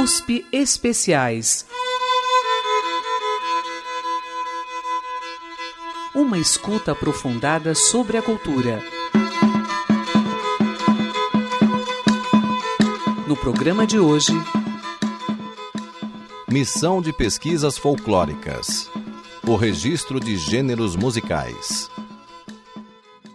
USP Especiais. Uma escuta aprofundada sobre a cultura. No programa de hoje. Missão de Pesquisas Folclóricas. O registro de gêneros musicais.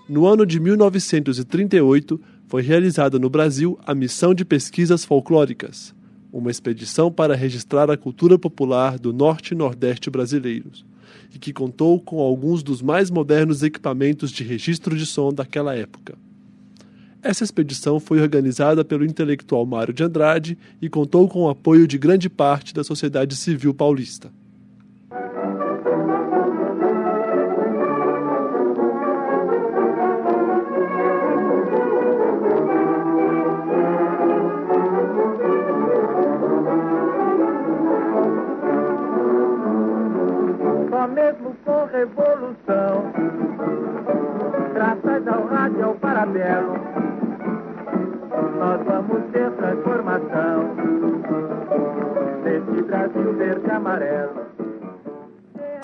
No ano de 1938, foi realizada no Brasil a Missão de Pesquisas Folclóricas, uma expedição para registrar a cultura popular do norte e nordeste brasileiros, e que contou com alguns dos mais modernos equipamentos de registro de som daquela época. Essa expedição foi organizada pelo intelectual Mário de Andrade e contou com o apoio de grande parte da sociedade civil paulista.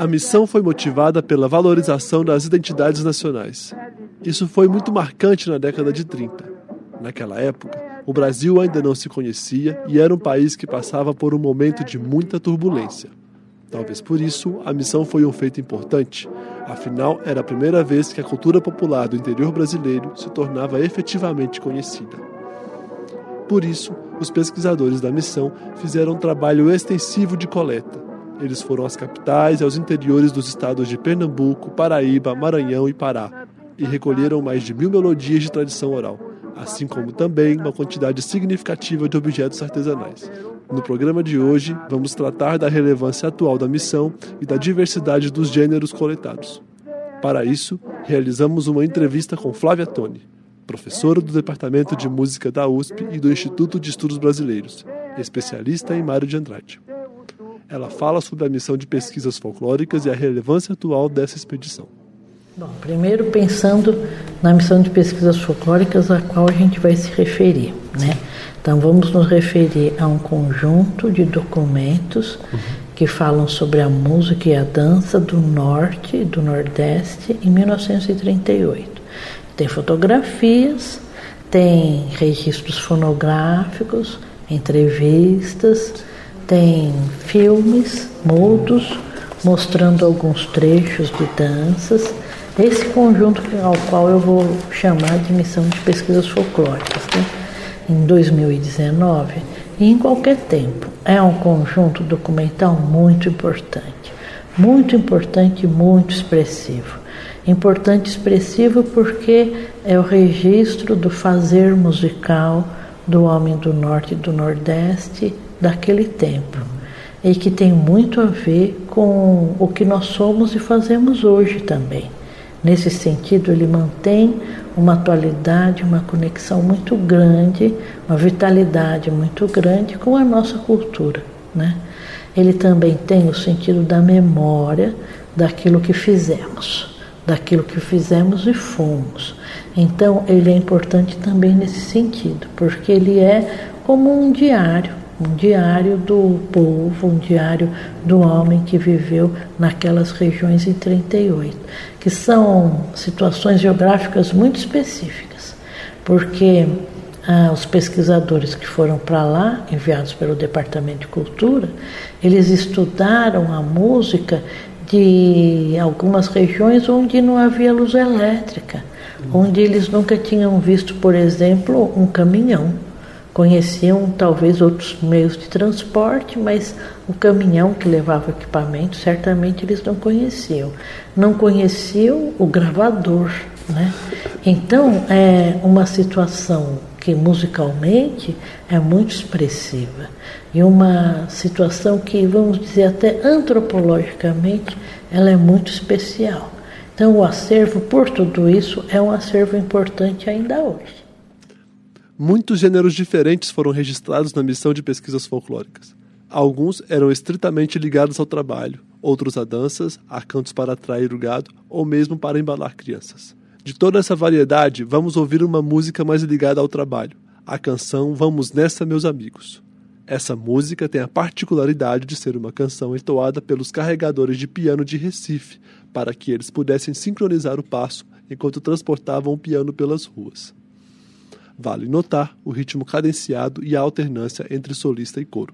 Missão foi motivada pela valorização das identidades nacionais. Isso foi muito marcante na década de 30. Naquela época, o Brasil ainda não se conhecia e era um país que passava por um momento de muita turbulência. Talvez por isso a missão foi um feito importante, afinal era a primeira vez que a cultura popular do interior brasileiro se tornava efetivamente conhecida. Por isso, os pesquisadores da missão fizeram um trabalho extensivo de coleta. Eles foram às capitais e aos interiores dos estados de Pernambuco, Paraíba, Maranhão e Pará e recolheram mais de mil melodias de tradição oral, assim como também uma quantidade significativa de objetos artesanais. No programa de hoje, vamos tratar da relevância atual da missão e da diversidade dos gêneros coletados. Para isso, realizamos uma entrevista com Flávia Toni, professora do Departamento de Música da USP e do Instituto de Estudos Brasileiros, especialista em Mário de Andrade. Ela fala sobre a missão de pesquisas folclóricas e a relevância atual dessa expedição. Bom, primeiro pensando na missão de pesquisas folclóricas a qual a gente vai se referir, né? Então vamos nos referir a um conjunto de documentos uhum. que falam sobre a música e a dança do norte e do nordeste em 1938. Tem fotografias, tem registros fonográficos, entrevistas, tem filmes mudos mostrando alguns trechos de danças. Esse conjunto ao qual eu vou chamar de missão de pesquisas folclóricas, né? em 2019 e em qualquer tempo. É um conjunto documental muito importante, muito importante muito expressivo. Importante expressivo porque é o registro do fazer musical do homem do norte e do nordeste daquele tempo e que tem muito a ver com o que nós somos e fazemos hoje também. Nesse sentido, ele mantém uma atualidade, uma conexão muito grande, uma vitalidade muito grande com a nossa cultura. Né? Ele também tem o sentido da memória daquilo que fizemos daquilo que fizemos e fomos. Então, ele é importante também nesse sentido, porque ele é como um diário, um diário do povo, um diário do homem que viveu naquelas regiões em 38, que são situações geográficas muito específicas, porque ah, os pesquisadores que foram para lá, enviados pelo Departamento de Cultura, eles estudaram a música de algumas regiões onde não havia luz elétrica, onde eles nunca tinham visto, por exemplo, um caminhão. Conheciam talvez outros meios de transporte, mas o caminhão que levava equipamento certamente eles não conheciam. Não conheciam o gravador, né? Então é uma situação que musicalmente é muito expressiva e uma situação que, vamos dizer, até antropologicamente, ela é muito especial. Então, o acervo, por tudo isso, é um acervo importante ainda hoje. Muitos gêneros diferentes foram registrados na missão de pesquisas folclóricas. Alguns eram estritamente ligados ao trabalho, outros a danças, a cantos para atrair o gado ou mesmo para embalar crianças. De toda essa variedade, vamos ouvir uma música mais ligada ao trabalho, a canção Vamos Nessa, Meus Amigos. Essa música tem a particularidade de ser uma canção entoada pelos carregadores de piano de Recife, para que eles pudessem sincronizar o passo enquanto transportavam o piano pelas ruas. Vale notar o ritmo cadenciado e a alternância entre solista e coro.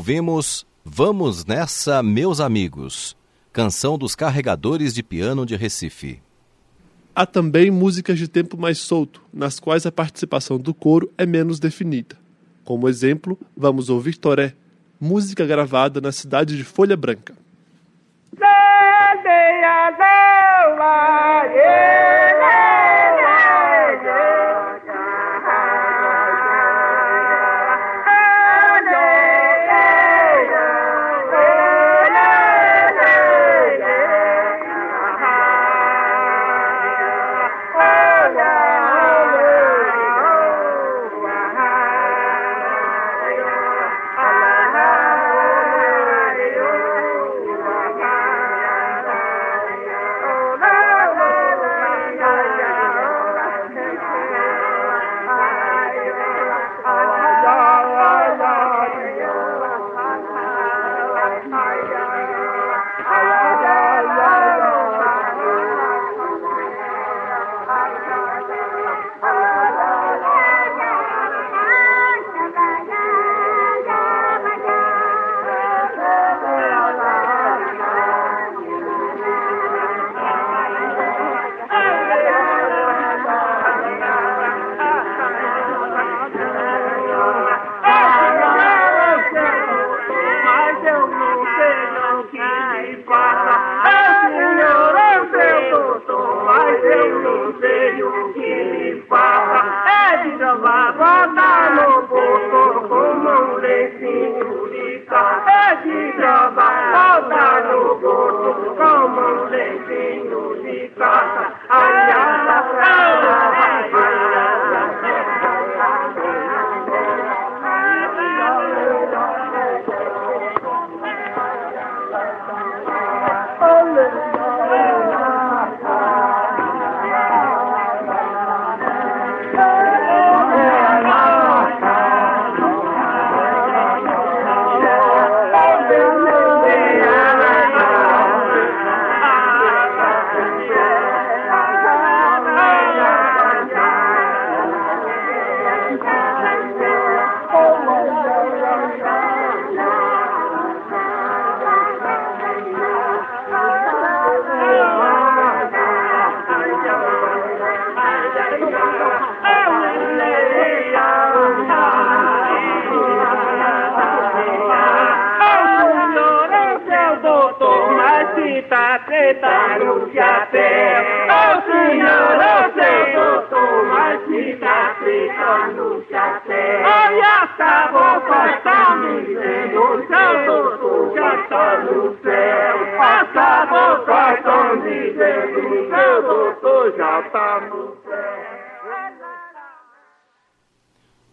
Ouvimos Vamos Nessa, Meus Amigos, canção dos carregadores de piano de Recife. Há também músicas de tempo mais solto, nas quais a participação do coro é menos definida. Como exemplo, vamos ouvir Toré, música gravada na cidade de Folha Branca.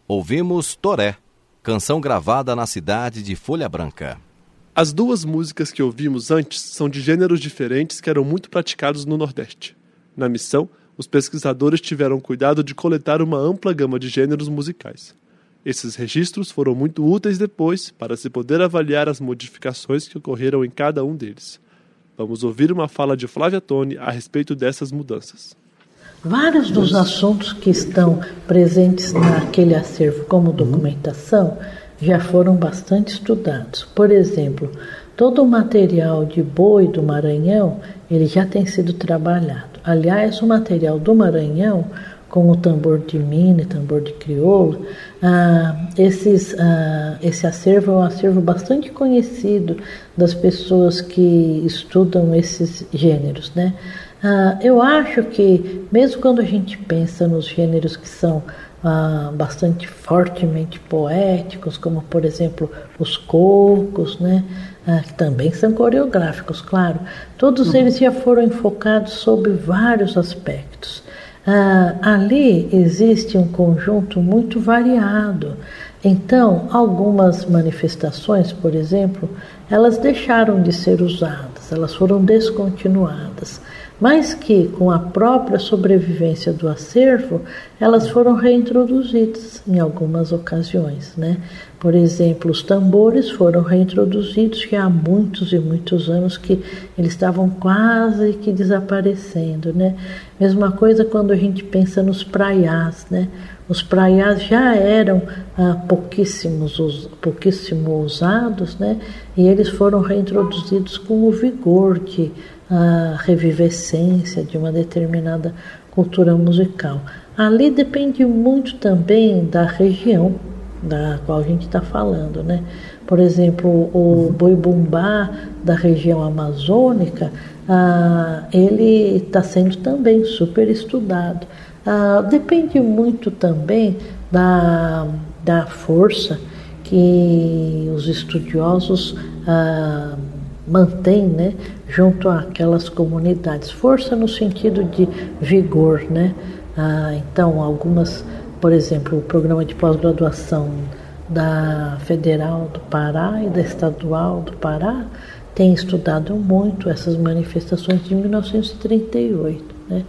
Ouvimos Toré, canção gravada na cidade de Folha Branca. As duas músicas que ouvimos antes são de gêneros diferentes que eram muito praticados no Nordeste. Na missão, os pesquisadores tiveram cuidado de coletar uma ampla gama de gêneros musicais. Esses registros foram muito úteis depois para se poder avaliar as modificações que ocorreram em cada um deles. Vamos ouvir uma fala de Flávia Tone a respeito dessas mudanças. Vários dos assuntos que estão presentes naquele acervo como documentação já foram bastante estudados. Por exemplo, todo o material de boi do Maranhão, ele já tem sido trabalhado. Aliás, o material do Maranhão, como o tambor de mina e tambor de crioulo, ah, esses, ah, esse acervo é um acervo bastante conhecido das pessoas que estudam esses gêneros, né? Ah, eu acho que, mesmo quando a gente pensa nos gêneros que são ah, bastante fortemente poéticos, como por exemplo os cocos, né? Ah, que também são coreográficos, claro. Todos eles já foram enfocados sobre vários aspectos. Ah, ali existe um conjunto muito variado. Então, algumas manifestações, por exemplo, elas deixaram de ser usadas, elas foram descontinuadas mas que, com a própria sobrevivência do acervo, elas foram reintroduzidas em algumas ocasiões. Né? Por exemplo, os tambores foram reintroduzidos já há muitos e muitos anos que eles estavam quase que desaparecendo. Né? Mesma coisa quando a gente pensa nos praiás. Né? Os praiás já eram ah, pouquíssimos, pouquíssimo usados né? e eles foram reintroduzidos com o vigor de a revivescência de uma determinada cultura musical. Ali depende muito também da região da qual a gente está falando, né? Por exemplo, o boi bumbá da região amazônica, ah, ele está sendo também super estudado. Ah, depende muito também da, da força que os estudiosos ah, mantém né, junto àquelas comunidades. Força no sentido de vigor. Né? Ah, então, algumas, por exemplo, o programa de pós-graduação da Federal do Pará e da Estadual do Pará tem estudado muito essas manifestações de 1938. Né?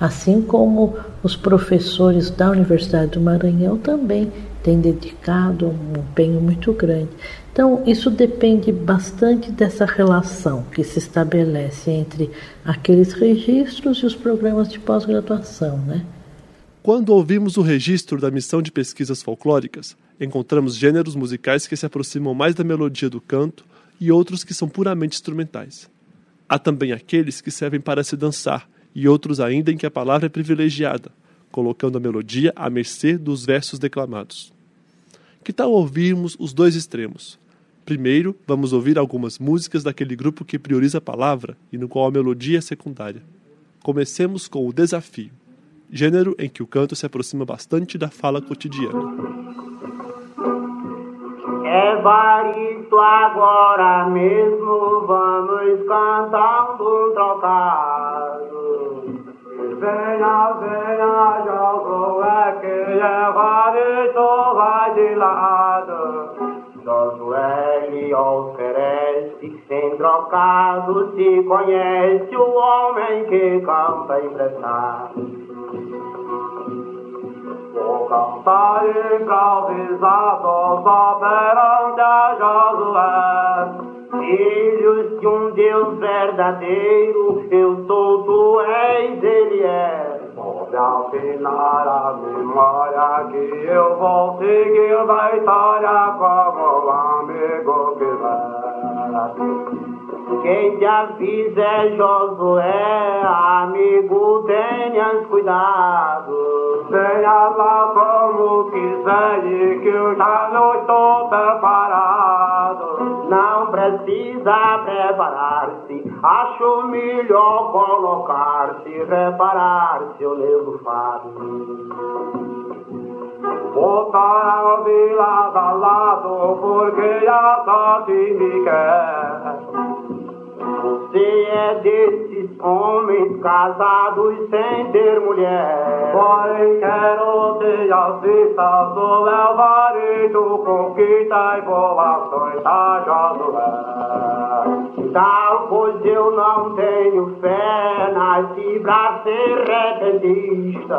Assim como os professores da Universidade do Maranhão também têm dedicado um empenho muito grande. Então, isso depende bastante dessa relação que se estabelece entre aqueles registros e os programas de pós-graduação, né? Quando ouvimos o registro da missão de pesquisas folclóricas, encontramos gêneros musicais que se aproximam mais da melodia do canto e outros que são puramente instrumentais. Há também aqueles que servem para se dançar e outros ainda em que a palavra é privilegiada, colocando a melodia à mercê dos versos declamados. Que tal ouvirmos os dois extremos? Primeiro, vamos ouvir algumas músicas daquele grupo que prioriza a palavra e no qual a melodia é secundária. Comecemos com o desafio, gênero em que o canto se aproxima bastante da fala cotidiana. É varito agora mesmo, vamos cantando um trocado. Venha, venha, jogo é que é varito, vai de lado. Josué oferece, sem trocado se conhece o homem que canta emprestado. Vou cantar improvisado só perante a Josué. Filhos de um Deus verdadeiro, eu sou, tu és, ele é. Pode afinar a memória que eu vou seguir da história como amigo que Quem te avisa é Josué, amigo, tenhas cuidado. Venha lá como quiser que eu já não estou preparado. Não precisa preparar-se, acho melhor colocar-se, reparar-se, o nego fácil. Botar a lado, porque só te me quer. Você é desse homens casados sem ter mulher. Porém quero ter as vistas do Alvaredo, conquista e voações a Josué. Tal pois eu não tenho fé, nasci pra ser repentista.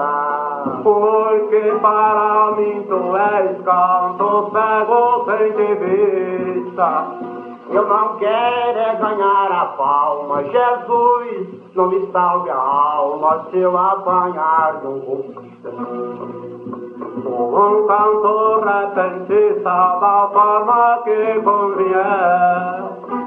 Porque para mim tu és canto cego sem te vista. Eu não quero é ganhar a palma, Jesus, não me salve a alma se eu apanhar de um. Sou um cantor repentista da forma que convier.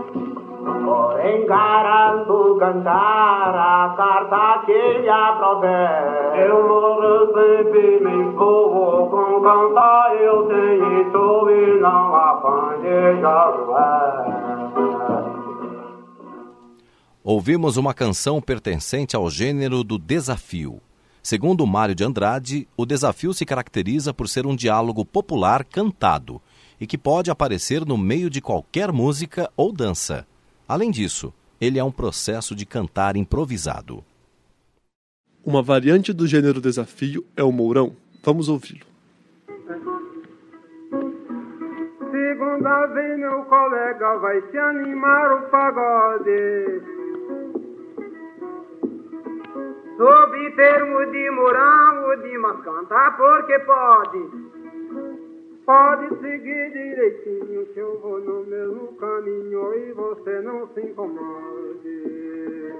Porém garanto cantar a carta que lhe aprover. Eu não recebi me envolvo com cantar, eu tenho tu e não apanhei Josué. Ouvimos uma canção pertencente ao gênero do desafio. Segundo Mário de Andrade, o desafio se caracteriza por ser um diálogo popular cantado e que pode aparecer no meio de qualquer música ou dança. Além disso, ele é um processo de cantar improvisado. Uma variante do gênero desafio é o mourão. Vamos ouvi-lo. Segunda vez meu colega vai se animar o pagode. Sob termo de moral ou de mas cantar porque pode. Pode seguir direitinho que eu vou no mesmo caminho e você não se incomode.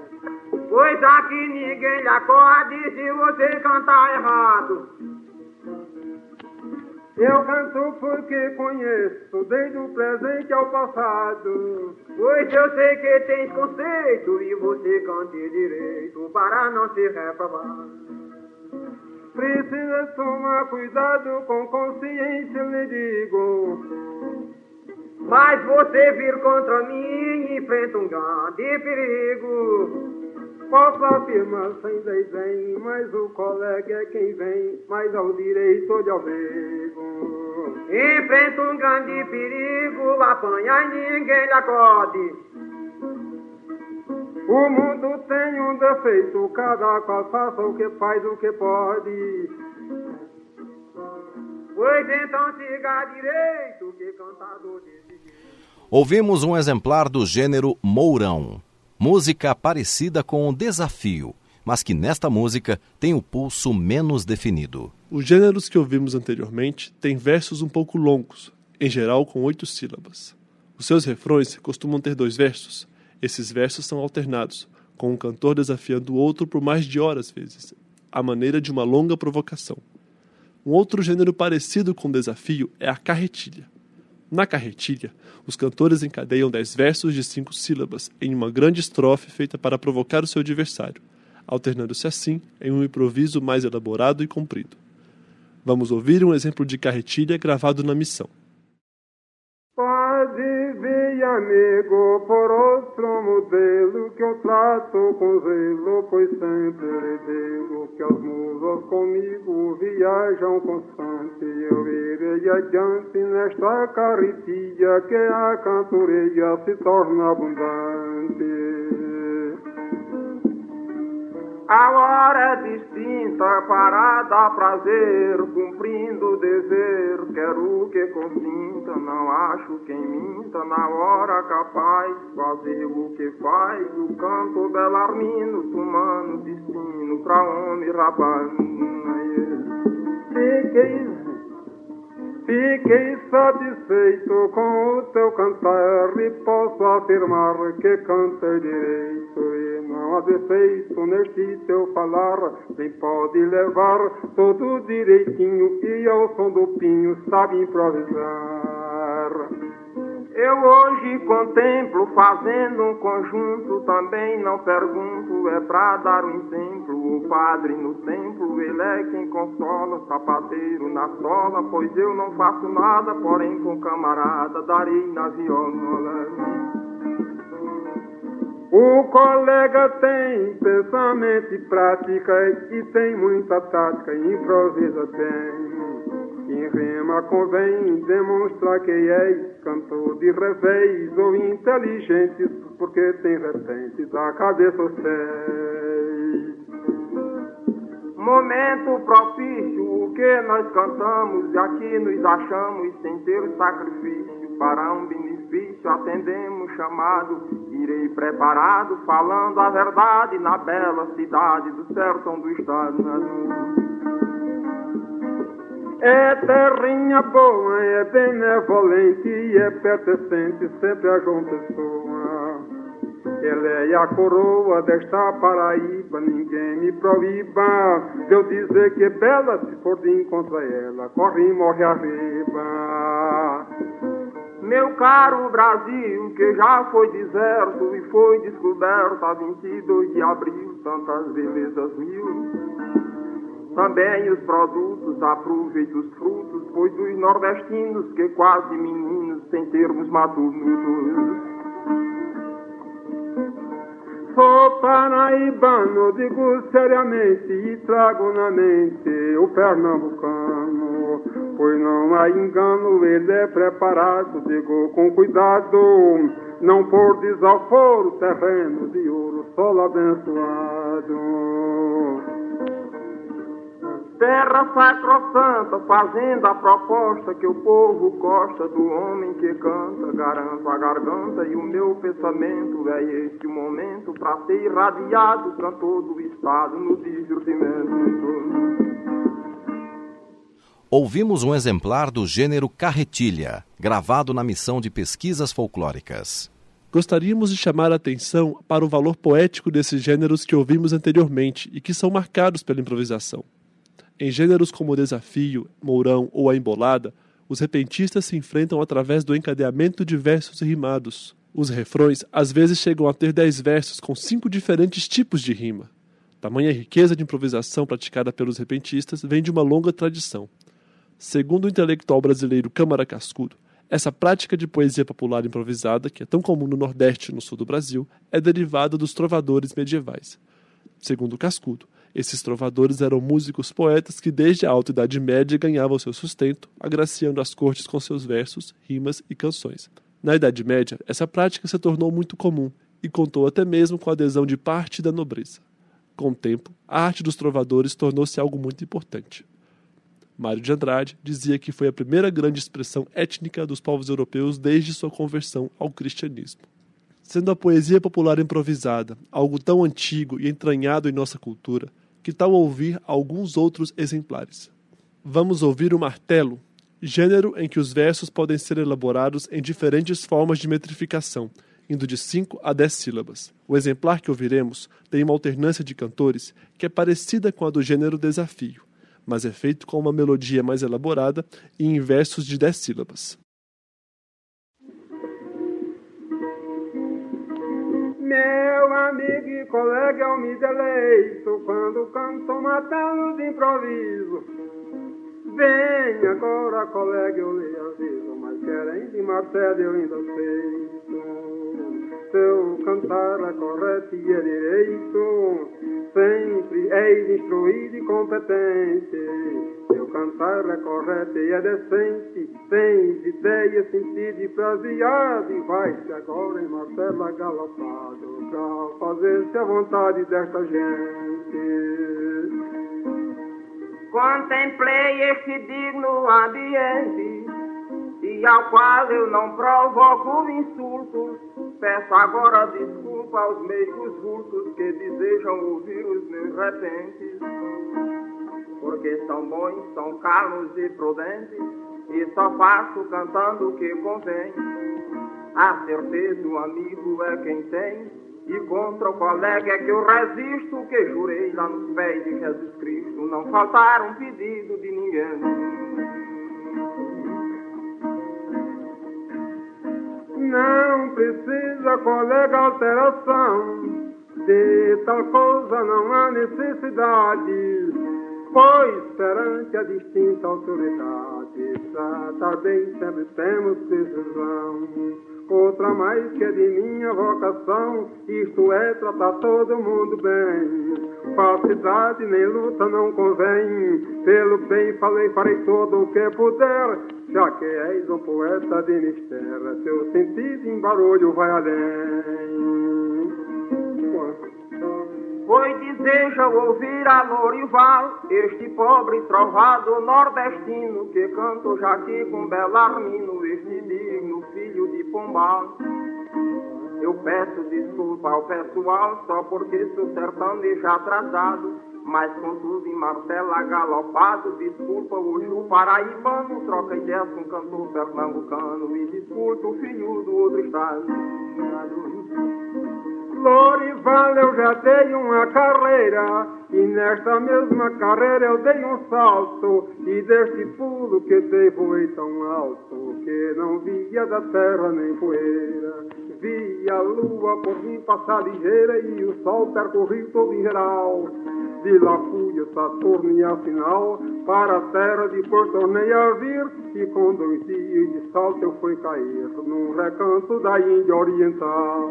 Pois aqui ninguém lhe acorde se você cantar errado. Eu canto porque conheço desde o presente ao passado. Pois eu sei que tens conceito e você cante direito para não se reprovar. Precisa tomar cuidado com consciência, lhe digo. Mas você vir contra mim enfrenta um grande perigo. Posso afirmar sem desdém, mas o colega é quem vem, mais ao direito de abrigo. Enfrenta um grande perigo, apanha e ninguém lhe acode. O mundo tem um defeito, cada qual faça o que faz, o que pode. Pois então siga direito, que cantador decidiu. Ouvimos um exemplar do gênero Mourão, música parecida com o desafio, mas que nesta música tem o pulso menos definido. Os gêneros que ouvimos anteriormente têm versos um pouco longos, em geral com oito sílabas. Os seus refrões costumam ter dois versos. Esses versos são alternados, com um cantor desafiando o outro por mais de horas vezes, à maneira de uma longa provocação. Um outro gênero parecido com desafio é a carretilha. Na carretilha, os cantores encadeiam dez versos de cinco sílabas em uma grande estrofe feita para provocar o seu adversário, alternando-se assim em um improviso mais elaborado e comprido. Vamos ouvir um exemplo de carretilha gravado na missão. Amigo, por outro modelo que eu trato com zelo, pois sempre lhe digo que as musas comigo viajam constante. Eu irei adiante nesta carretilha que a cantoreia se torna abundante. A hora é distinta para dar prazer, cumprindo o dever, quero que consinta, não acho quem minta, na hora capaz, fazer o que faz, o canto belarmino, tomando destino pra homem rapaz. Fiquei Fiquei satisfeito com o teu cantar. E posso afirmar que canta direito não há defeito neste teu falar. Quem pode levar todo direitinho e ao som do pinho sabe improvisar. Eu hoje contemplo fazendo um conjunto, também não pergunto, é pra dar um exemplo. O padre no templo, ele é quem consola, sapateiro na sola, pois eu não faço nada, porém com camarada darei na viola. O colega tem pensamento e prática e tem muita tática, improvisa bem. Quem rema convém demonstrar que és cantor de revés ou inteligentes, porque tem repentes a cabeça pés. Momento propício, o que nós cantamos e aqui nos achamos sem ter sacrifício para um benefício atendemos chamado, irei preparado, falando a verdade na bela cidade do sertão do estado. É terrinha boa, é benevolente e é pertencente sempre a João Pessoa. Ela é a coroa desta Paraíba, ninguém me proíba de eu dizer que bela, se for de encontro a ela, corre e morre arriba. Meu caro Brasil, que já foi deserto e foi descoberto a 22 de abril, tantas belezas mil. Também os produtos, aproveite os frutos, pois dos nordestinos, que quase meninos, sem termos maturos. Sou paraibano, digo seriamente, e trago na mente o pernambucano. Pois não há engano, ele é preparado, digo com cuidado, não por desaforo terreno de ouro, solo abençoado. Terra sacrossanta, fazendo a proposta que o povo gosta do homem que canta, garanto a garganta e o meu pensamento é este momento para ser irradiado, cantor do Estado no divertimento ouvimos um exemplar do gênero carretilha, gravado na missão de pesquisas folclóricas. Gostaríamos de chamar a atenção para o valor poético desses gêneros que ouvimos anteriormente e que são marcados pela improvisação. Em gêneros como o desafio, mourão ou a embolada, os repentistas se enfrentam através do encadeamento de versos rimados. Os refrões às vezes chegam a ter dez versos com cinco diferentes tipos de rima. Tamanha riqueza de improvisação praticada pelos repentistas vem de uma longa tradição. Segundo o intelectual brasileiro Câmara Cascudo, essa prática de poesia popular improvisada, que é tão comum no Nordeste e no Sul do Brasil, é derivada dos trovadores medievais. Segundo Cascudo, esses trovadores eram músicos poetas que desde a Alta Idade Média ganhavam seu sustento, agraciando as cortes com seus versos, rimas e canções. Na Idade Média, essa prática se tornou muito comum e contou até mesmo com a adesão de parte da nobreza. Com o tempo, a arte dos trovadores tornou-se algo muito importante. Mário de Andrade dizia que foi a primeira grande expressão étnica dos povos europeus desde sua conversão ao cristianismo. Sendo a poesia popular improvisada algo tão antigo e entranhado em nossa cultura, que tal ouvir alguns outros exemplares? Vamos ouvir o martelo, gênero em que os versos podem ser elaborados em diferentes formas de metrificação, indo de 5 a 10 sílabas. O exemplar que ouviremos tem uma alternância de cantores que é parecida com a do gênero desafio mas é feito com uma melodia mais elaborada e em versos de dez sílabas. Meu amigo e colega, eu me deleito quando canto matando de improviso. Vem agora, colega, eu lhe aviso, mas querem de martelo eu ainda aceito. Seu cantar é correto e é direito, sempre eis instruído e competente. Seu cantar é correto e é decente, tens ideia, sentido e fraseado, e vai-se agora em Marcela galopado, pra fazer-se a vontade desta gente. Contemplei este digno ambiente, e ao qual eu não provoco insultos, Peço agora desculpa aos meigos vultos que desejam ouvir os meus repentes, porque são bons, são calmos e prudentes, e só faço cantando o que convém. A certeza o amigo é quem tem, e contra o colega é que eu resisto, que jurei lá nos pés de Jesus Cristo, não faltar um pedido de ninguém. Não precisa, colega, alteração. De tal coisa não há necessidade, pois perante a distinta autoridade, tratar bem sempre temos precisão. Outra mais que é de minha vocação, isto é tratar todo mundo bem. Falsidade nem luta não convém, pelo bem falei, farei todo o que puder, já que és um poeta de mistério, seu sentido em barulho vai além. Foi deseja ouvir a Lorival, este pobre trovado nordestino, que canto já aqui com Belarmino, este digno filho de Pombal. Eu peço desculpa ao pessoal, só porque sou sertanejo atrasado, mas contudo em martela galopado, desculpa o paraibano, troca ideias com cantor pernambucano, e desculpa o filho do outro estado. Lorival, eu já dei uma carreira, e nesta mesma carreira eu dei um salto, e deste pulo que dei voei tão alto, que não via da terra nem poeira. Vi a lua por mim passar ligeira, e o sol percorri todo em geral. De a Saturno e afinal, para a terra depois tornei a vir, e com dois dias de salto eu fui cair, num recanto da Índia Oriental.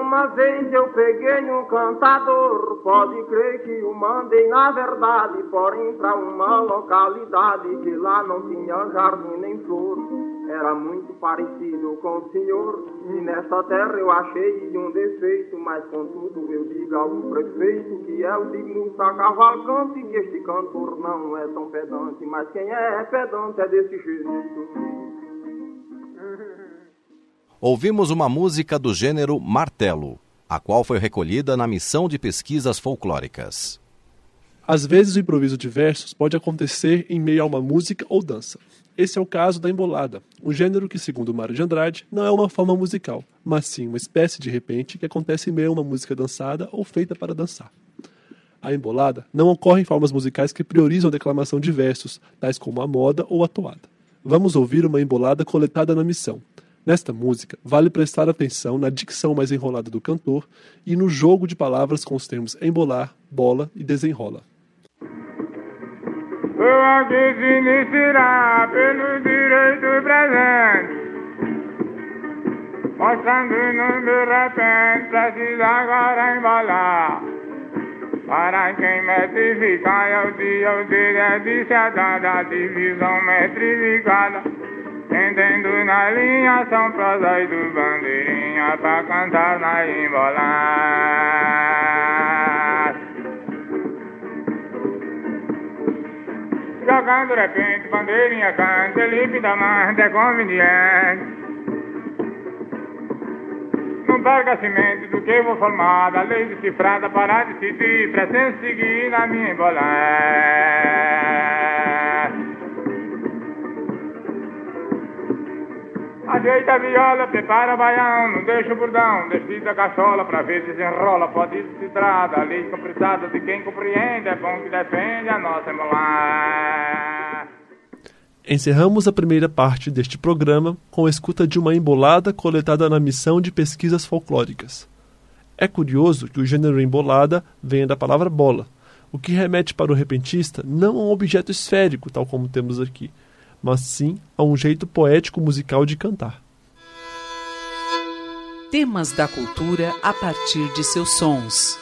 Uma vez eu peguei um cantador, pode crer que o mandei na verdade, porém pra uma localidade que lá não tinha jardim nem flor. Era muito parecido com o senhor, e nesta terra eu achei um defeito, mas contudo eu digo ao prefeito que é o digno da cavalcante, que este cantor não é tão pedante, mas quem é pedante é desse jeito. Ouvimos uma música do gênero martelo, a qual foi recolhida na missão de pesquisas folclóricas. Às vezes o improviso de versos pode acontecer em meio a uma música ou dança. Esse é o caso da embolada, um gênero que, segundo Mário de Andrade, não é uma forma musical, mas sim uma espécie de repente que acontece em meio a uma música dançada ou feita para dançar. A embolada não ocorre em formas musicais que priorizam a declamação de versos, tais como a moda ou a toada. Vamos ouvir uma embolada coletada na missão, Nesta música, vale prestar atenção na dicção mais enrolada do cantor e no jogo de palavras com os termos embolar, bola e desenrola. O aqui se iniciará pelo direito presente, mostrando-nos de repente, precisa agora embolar. Para quem metrificar é o dia, o dia é de a divisão metrificada. Entendo na linha São Prosa e do Bandeirinha pra cantar na embolada. Jogando de repente, bandeirinha canta, Felipe da Manda é conveniente. Não perca cimento do que vou formar, da lei decifrada para decidir, pretendo seguir na minha embolada. Ajeita a viola, prepara baião, não deixa o bordão, descida a cachola pra ver desenrola, pode se trata, lei compressada de quem compreende, é bom que defende a nossa embolada. Encerramos a primeira parte deste programa com a escuta de uma embolada coletada na missão de pesquisas folclóricas. É curioso que o gênero embolada venha da palavra bola, o que remete para o repentista não a um objeto esférico, tal como temos aqui, mas sim a um jeito poético musical de cantar. Temas da cultura a partir de seus sons.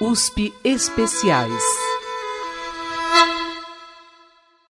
USP Especiais.